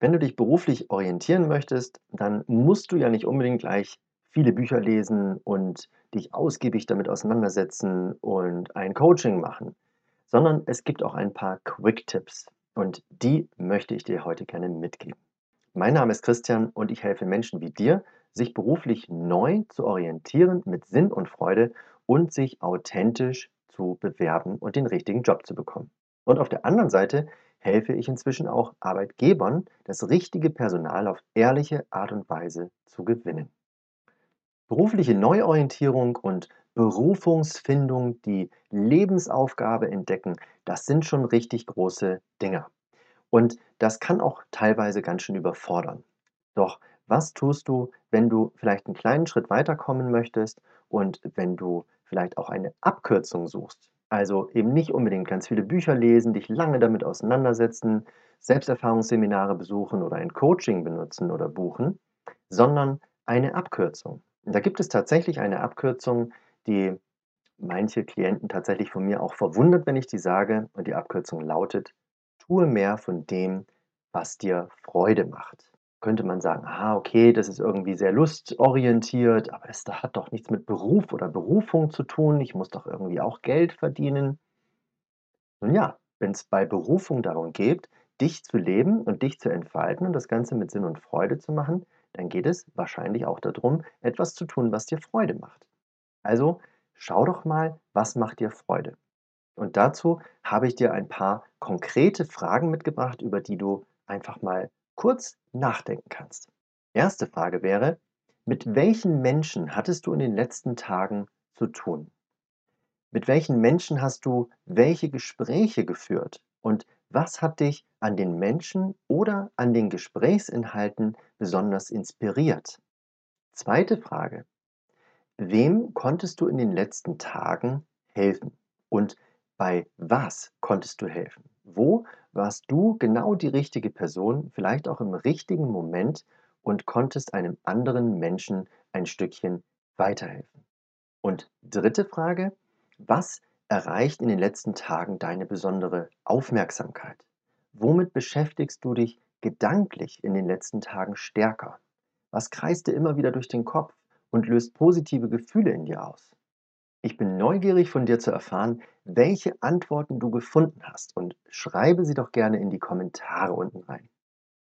Wenn du dich beruflich orientieren möchtest, dann musst du ja nicht unbedingt gleich viele Bücher lesen und dich ausgiebig damit auseinandersetzen und ein Coaching machen, sondern es gibt auch ein paar Quick-Tipps und die möchte ich dir heute gerne mitgeben. Mein Name ist Christian und ich helfe Menschen wie dir, sich beruflich neu zu orientieren mit Sinn und Freude und sich authentisch zu bewerben und den richtigen Job zu bekommen. Und auf der anderen Seite helfe ich inzwischen auch Arbeitgebern, das richtige Personal auf ehrliche Art und Weise zu gewinnen. Berufliche Neuorientierung und Berufungsfindung, die Lebensaufgabe entdecken, das sind schon richtig große Dinger. Und das kann auch teilweise ganz schön überfordern. Doch was tust du, wenn du vielleicht einen kleinen Schritt weiterkommen möchtest und wenn du vielleicht auch eine Abkürzung suchst? Also eben nicht unbedingt ganz viele Bücher lesen, dich lange damit auseinandersetzen, Selbsterfahrungsseminare besuchen oder ein Coaching benutzen oder buchen, sondern eine Abkürzung. Und da gibt es tatsächlich eine Abkürzung, die manche Klienten tatsächlich von mir auch verwundert, wenn ich die sage. Und die Abkürzung lautet, tue mehr von dem, was dir Freude macht könnte man sagen, ah, okay, das ist irgendwie sehr lustorientiert, aber es hat doch nichts mit Beruf oder Berufung zu tun. Ich muss doch irgendwie auch Geld verdienen. Nun ja, wenn es bei Berufung darum geht, dich zu leben und dich zu entfalten und das Ganze mit Sinn und Freude zu machen, dann geht es wahrscheinlich auch darum, etwas zu tun, was dir Freude macht. Also schau doch mal, was macht dir Freude. Und dazu habe ich dir ein paar konkrete Fragen mitgebracht, über die du einfach mal kurz nachdenken kannst. Erste Frage wäre, mit welchen Menschen hattest du in den letzten Tagen zu tun? Mit welchen Menschen hast du welche Gespräche geführt? Und was hat dich an den Menschen oder an den Gesprächsinhalten besonders inspiriert? Zweite Frage. Wem konntest du in den letzten Tagen helfen? Und bei was konntest du helfen? Warst du genau die richtige Person, vielleicht auch im richtigen Moment und konntest einem anderen Menschen ein Stückchen weiterhelfen? Und dritte Frage, was erreicht in den letzten Tagen deine besondere Aufmerksamkeit? Womit beschäftigst du dich gedanklich in den letzten Tagen stärker? Was kreist dir immer wieder durch den Kopf und löst positive Gefühle in dir aus? Ich bin neugierig von dir zu erfahren, welche Antworten du gefunden hast und schreibe sie doch gerne in die Kommentare unten rein.